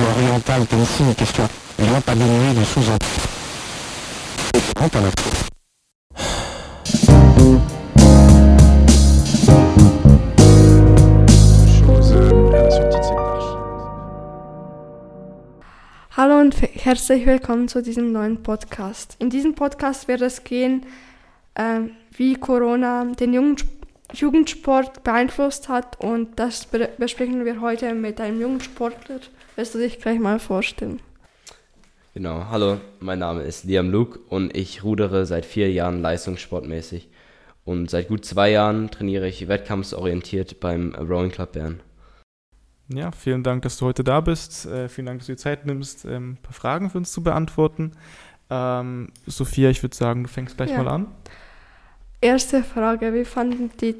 mécanisme oriental comme si une question ne doit pas diminuer de sous-entendre. Hallo und herzlich willkommen zu diesem neuen Podcast. In diesem Podcast wird es gehen, äh, wie Corona den Jugendsport beeinflusst hat und das besprechen wir heute mit einem Jugendsportler. Willst du dich gleich mal vorstellen? Genau, hallo, mein Name ist Liam Luke und ich rudere seit vier Jahren leistungssportmäßig und seit gut zwei Jahren trainiere ich wettkampfsorientiert beim Rowing Club Bern. Ja, vielen Dank, dass du heute da bist. Äh, vielen Dank, dass du dir Zeit nimmst, ähm, ein paar Fragen für uns zu beantworten. Ähm, Sophia, ich würde sagen, du fängst gleich ja. mal an. Erste Frage, wie fanden die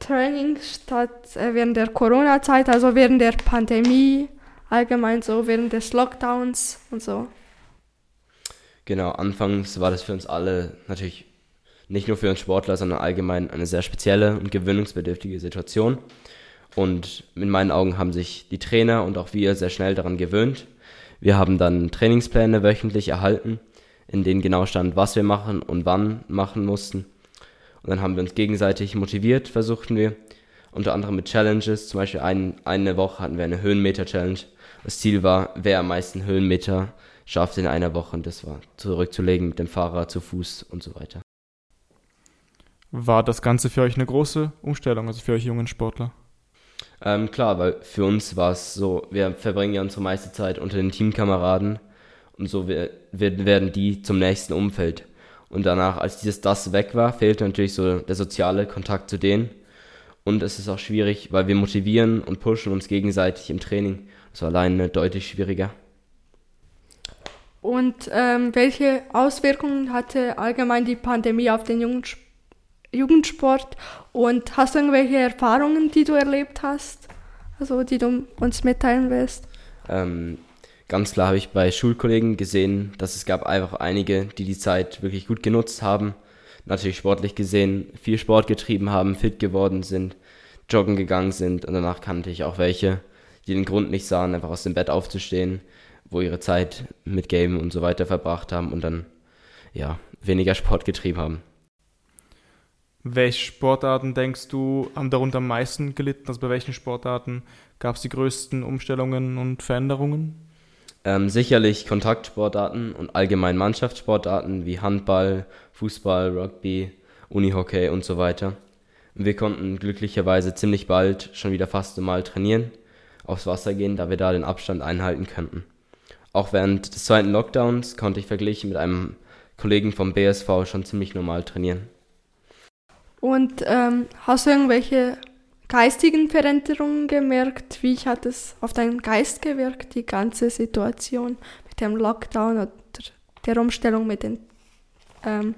Trainings statt äh, während der Corona-Zeit, also während der Pandemie, allgemein so während des Lockdowns und so? Genau, anfangs war das für uns alle natürlich nicht nur für uns Sportler, sondern allgemein eine sehr spezielle und gewöhnungsbedürftige Situation. Und in meinen Augen haben sich die Trainer und auch wir sehr schnell daran gewöhnt. Wir haben dann Trainingspläne wöchentlich erhalten, in denen genau stand, was wir machen und wann machen mussten. Und dann haben wir uns gegenseitig motiviert, versuchten wir. Unter anderem mit Challenges. Zum Beispiel ein, eine Woche hatten wir eine Höhenmeter-Challenge. Das Ziel war, wer am meisten Höhenmeter schafft in einer Woche. Und das war zurückzulegen mit dem Fahrrad, zu Fuß und so weiter. War das Ganze für euch eine große Umstellung, also für euch jungen Sportler? Ähm, klar, weil für uns war es so, wir verbringen ja unsere meiste Zeit unter den Teamkameraden und so wir, wir werden die zum nächsten Umfeld. Und danach, als dieses das weg war, fehlte natürlich so der soziale Kontakt zu denen. Und es ist auch schwierig, weil wir motivieren und pushen uns gegenseitig im Training. War alleine deutlich schwieriger. Und ähm, welche Auswirkungen hatte allgemein die Pandemie auf den Jugendsport? Jugendsport. Und hast du irgendwelche Erfahrungen, die du erlebt hast? Also die du uns mitteilen willst? Ähm, ganz klar habe ich bei Schulkollegen gesehen, dass es gab einfach einige, die die Zeit wirklich gut genutzt haben. Natürlich sportlich gesehen, viel Sport getrieben haben, fit geworden sind, joggen gegangen sind. Und danach kannte ich auch welche, die den Grund nicht sahen, einfach aus dem Bett aufzustehen, wo ihre Zeit mit Game und so weiter verbracht haben und dann ja weniger Sport getrieben haben. Welche Sportarten denkst du, haben darunter am meisten gelitten? Also bei welchen Sportarten gab es die größten Umstellungen und Veränderungen? Ähm, sicherlich Kontaktsportarten und allgemein Mannschaftssportarten wie Handball, Fußball, Rugby, Unihockey und so weiter. Wir konnten glücklicherweise ziemlich bald schon wieder fast normal trainieren, aufs Wasser gehen, da wir da den Abstand einhalten könnten. Auch während des zweiten Lockdowns konnte ich verglichen mit einem Kollegen vom BSV schon ziemlich normal trainieren. Und ähm, hast du irgendwelche geistigen Veränderungen gemerkt? Wie hat es auf deinen Geist gewirkt, die ganze Situation mit dem Lockdown oder der Umstellung mit den ähm,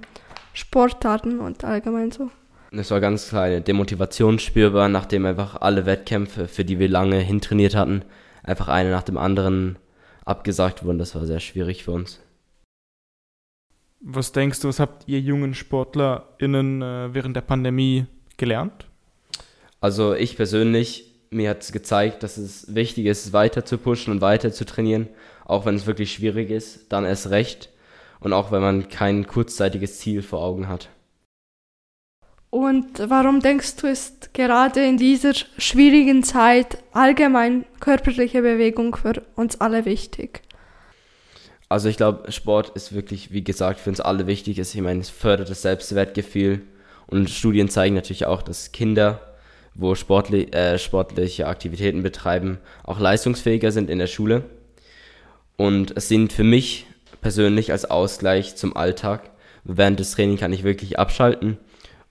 Sportarten und allgemein so? Es war ganz klar eine Demotivation spürbar, nachdem einfach alle Wettkämpfe, für die wir lange hintrainiert hatten, einfach eine nach dem anderen abgesagt wurden. Das war sehr schwierig für uns. Was denkst du, was habt ihr jungen SportlerInnen äh, während der Pandemie gelernt? Also ich persönlich, mir hat es gezeigt, dass es wichtig ist, weiter zu pushen und weiter zu trainieren, auch wenn es wirklich schwierig ist, dann erst recht und auch wenn man kein kurzzeitiges Ziel vor Augen hat. Und warum denkst du, ist gerade in dieser schwierigen Zeit allgemein körperliche Bewegung für uns alle wichtig? Also ich glaube, Sport ist wirklich, wie gesagt, für uns alle wichtig. Ich meine, es fördert das Selbstwertgefühl und Studien zeigen natürlich auch, dass Kinder, wo sportli äh, sportliche Aktivitäten betreiben, auch leistungsfähiger sind in der Schule. Und es sind für mich persönlich als Ausgleich zum Alltag. Während des Trainings kann ich wirklich abschalten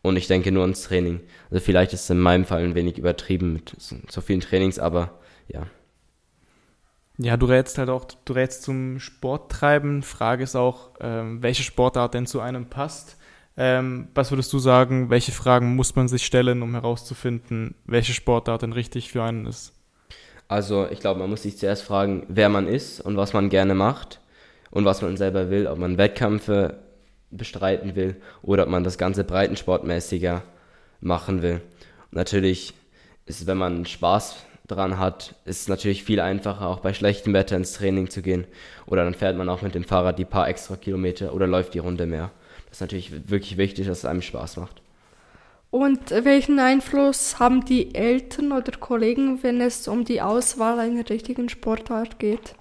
und ich denke nur ans Training. Also vielleicht ist es in meinem Fall ein wenig übertrieben mit so vielen Trainings, aber ja. Ja, du rätst halt auch, du rätst zum Sporttreiben. Frage ist auch, ähm, welche Sportart denn zu einem passt. Ähm, was würdest du sagen, welche Fragen muss man sich stellen, um herauszufinden, welche Sportart denn richtig für einen ist? Also ich glaube, man muss sich zuerst fragen, wer man ist und was man gerne macht und was man selber will, ob man Wettkämpfe bestreiten will oder ob man das Ganze breitensportmäßiger machen will. Und natürlich ist, wenn man Spaß dran hat, ist es natürlich viel einfacher, auch bei schlechtem Wetter ins Training zu gehen. Oder dann fährt man auch mit dem Fahrrad die paar extra Kilometer oder läuft die Runde mehr. Das ist natürlich wirklich wichtig, dass es einem Spaß macht. Und welchen Einfluss haben die Eltern oder Kollegen, wenn es um die Auswahl einer richtigen Sportart geht?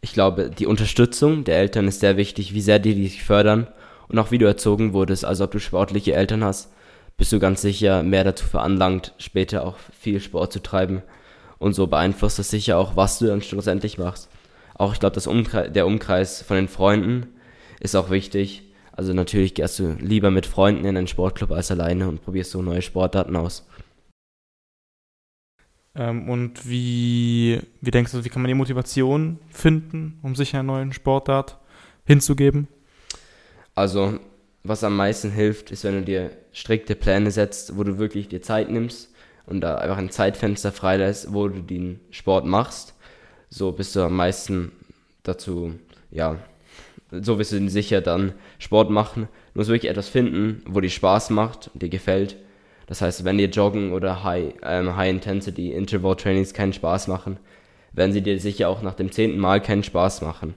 Ich glaube, die Unterstützung der Eltern ist sehr wichtig, wie sehr die dich fördern und auch wie du erzogen wurdest. Also ob du sportliche Eltern hast, bist du ganz sicher mehr dazu veranlangt, später auch viel Sport zu treiben. Und so beeinflusst das sicher auch, was du dann schlussendlich machst. Auch ich glaube, Umkreis, der Umkreis von den Freunden ist auch wichtig. Also natürlich gehst du lieber mit Freunden in einen Sportclub als alleine und probierst so neue Sportarten aus. Ähm, und wie, wie denkst du, wie kann man die Motivation finden, um sich einer neuen Sportart hinzugeben? Also, was am meisten hilft, ist, wenn du dir strikte Pläne setzt, wo du wirklich dir Zeit nimmst und da einfach ein Zeitfenster freilässt, wo du den Sport machst. So bist du am meisten dazu, ja, so wirst du sicher dann Sport machen. Du musst wirklich etwas finden, wo dir Spaß macht und dir gefällt das heißt, wenn dir Joggen oder High, ähm, High Intensity Interval Trainings keinen Spaß machen, werden sie dir sicher auch nach dem zehnten Mal keinen Spaß machen.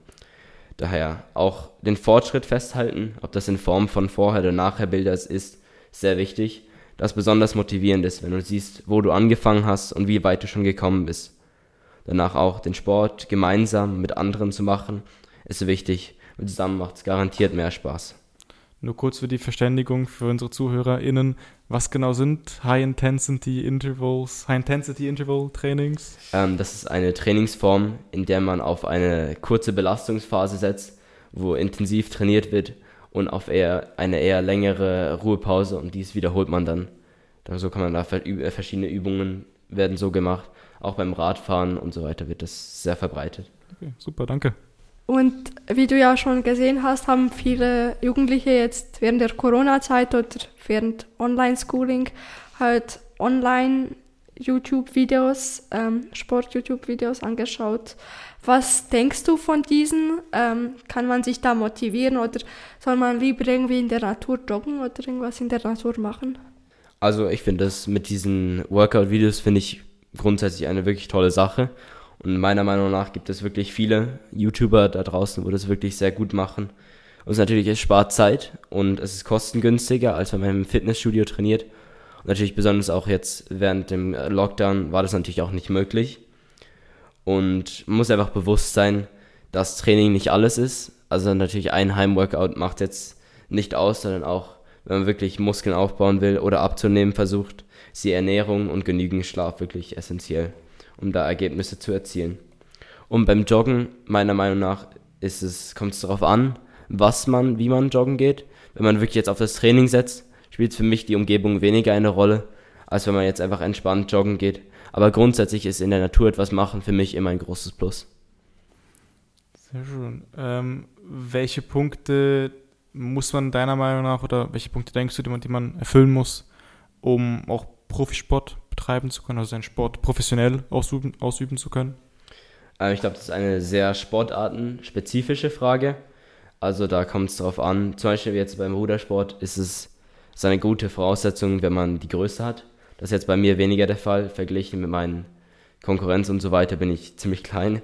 Daher auch den Fortschritt festhalten, ob das in Form von Vorher- oder Nachher-Bilder ist, sehr wichtig. Das besonders motivierend ist, wenn du siehst, wo du angefangen hast und wie weit du schon gekommen bist. Danach auch den Sport gemeinsam mit anderen zu machen, ist wichtig. Und zusammen macht es garantiert mehr Spaß. Nur kurz für die Verständigung für unsere ZuhörerInnen. Was genau sind High Intensity Intervals, High Intensity Interval Trainings? Ähm, das ist eine Trainingsform, in der man auf eine kurze Belastungsphase setzt, wo intensiv trainiert wird und auf eher eine eher längere Ruhepause und dies wiederholt man dann. So kann man da verschiedene Übungen werden so gemacht. Auch beim Radfahren und so weiter wird das sehr verbreitet. Okay, super, danke. Und wie du ja schon gesehen hast, haben viele Jugendliche jetzt während der Corona-Zeit oder während Online-Schooling halt online YouTube-Videos, ähm, Sport-YouTube-Videos angeschaut. Was denkst du von diesen? Ähm, kann man sich da motivieren oder soll man lieber irgendwie in der Natur joggen oder irgendwas in der Natur machen? Also ich finde das mit diesen Workout-Videos finde ich grundsätzlich eine wirklich tolle Sache und meiner Meinung nach gibt es wirklich viele YouTuber da draußen, wo das wirklich sehr gut machen. Und natürlich, es spart Zeit und es ist kostengünstiger, als wenn man im Fitnessstudio trainiert. Und natürlich besonders auch jetzt während dem Lockdown war das natürlich auch nicht möglich. Und man muss einfach bewusst sein, dass Training nicht alles ist. Also natürlich ein Heimworkout macht jetzt nicht aus, sondern auch, wenn man wirklich Muskeln aufbauen will oder abzunehmen versucht, ist die Ernährung und genügend Schlaf wirklich essentiell um da Ergebnisse zu erzielen. Und beim Joggen, meiner Meinung nach, ist es, kommt es darauf an, was man, wie man joggen geht. Wenn man wirklich jetzt auf das Training setzt, spielt für mich die Umgebung weniger eine Rolle, als wenn man jetzt einfach entspannt joggen geht. Aber grundsätzlich ist in der Natur etwas machen für mich immer ein großes Plus. Sehr schön. Ähm, welche Punkte muss man deiner Meinung nach oder welche Punkte denkst du, die man, die man erfüllen muss, um auch Profisport betreiben zu können, also seinen Sport professionell ausüben, ausüben zu können? Ähm, ich glaube, das ist eine sehr sportartenspezifische Frage. Also da kommt es darauf an, zum Beispiel jetzt beim Rudersport ist es ist eine gute Voraussetzung, wenn man die Größe hat. Das ist jetzt bei mir weniger der Fall. Verglichen mit meinen Konkurrenz und so weiter bin ich ziemlich klein.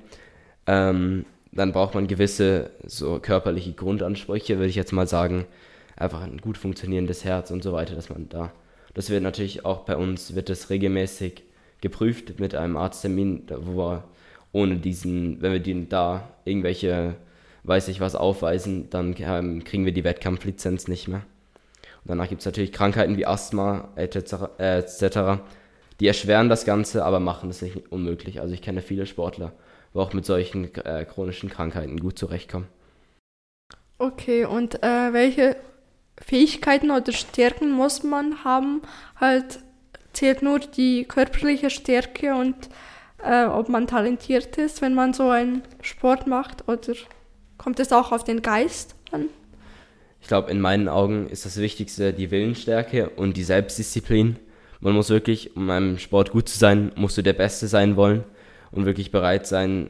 Ähm, dann braucht man gewisse so körperliche Grundansprüche, würde ich jetzt mal sagen. Einfach ein gut funktionierendes Herz und so weiter, dass man da das wird natürlich auch bei uns, wird das regelmäßig geprüft mit einem Arzttermin, wo wir ohne diesen, wenn wir den da irgendwelche, weiß ich was, aufweisen, dann ähm, kriegen wir die Wettkampflizenz nicht mehr. Und danach gibt es natürlich Krankheiten wie Asthma etc., äh, die erschweren das Ganze, aber machen es nicht unmöglich. Also ich kenne viele Sportler, wo auch mit solchen äh, chronischen Krankheiten gut zurechtkommen. Okay, und äh, welche Fähigkeiten oder Stärken muss man haben. Halt zählt nur die körperliche Stärke und äh, ob man talentiert ist, wenn man so einen Sport macht oder kommt es auch auf den Geist an? Ich glaube, in meinen Augen ist das Wichtigste die Willensstärke und die Selbstdisziplin. Man muss wirklich, um einem Sport gut zu sein, musst du der Beste sein wollen und wirklich bereit sein,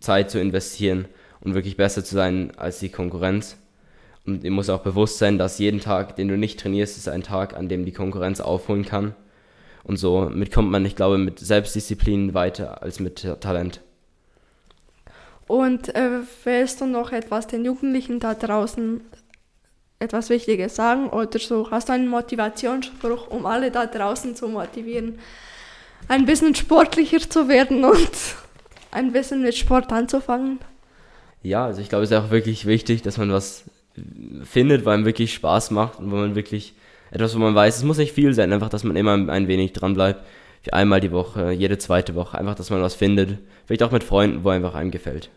Zeit zu investieren und wirklich besser zu sein als die Konkurrenz. Und dir muss auch bewusst sein, dass jeden Tag, den du nicht trainierst, ist ein Tag, an dem die Konkurrenz aufholen kann. Und so mit kommt man, ich glaube, mit Selbstdisziplin weiter als mit Talent. Und äh, willst du noch etwas den Jugendlichen da draußen etwas Wichtiges sagen oder so? Hast du einen Motivationsspruch, um alle da draußen zu motivieren, ein bisschen sportlicher zu werden und ein bisschen mit Sport anzufangen? Ja, also ich glaube, es ist auch wirklich wichtig, dass man was findet, weil einem wirklich Spaß macht und wo man wirklich etwas, wo man weiß, es muss nicht viel sein, einfach, dass man immer ein wenig dran bleibt. Wie einmal die Woche, jede zweite Woche, einfach, dass man was findet. Vielleicht auch mit Freunden, wo einfach einem gefällt.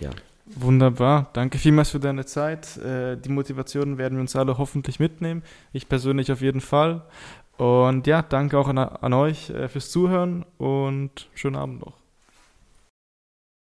Ja. Wunderbar. Danke vielmals für deine Zeit. Äh, die Motivationen werden wir uns alle hoffentlich mitnehmen. Ich persönlich auf jeden Fall. Und ja, danke auch an, an euch äh, fürs Zuhören und schönen Abend noch.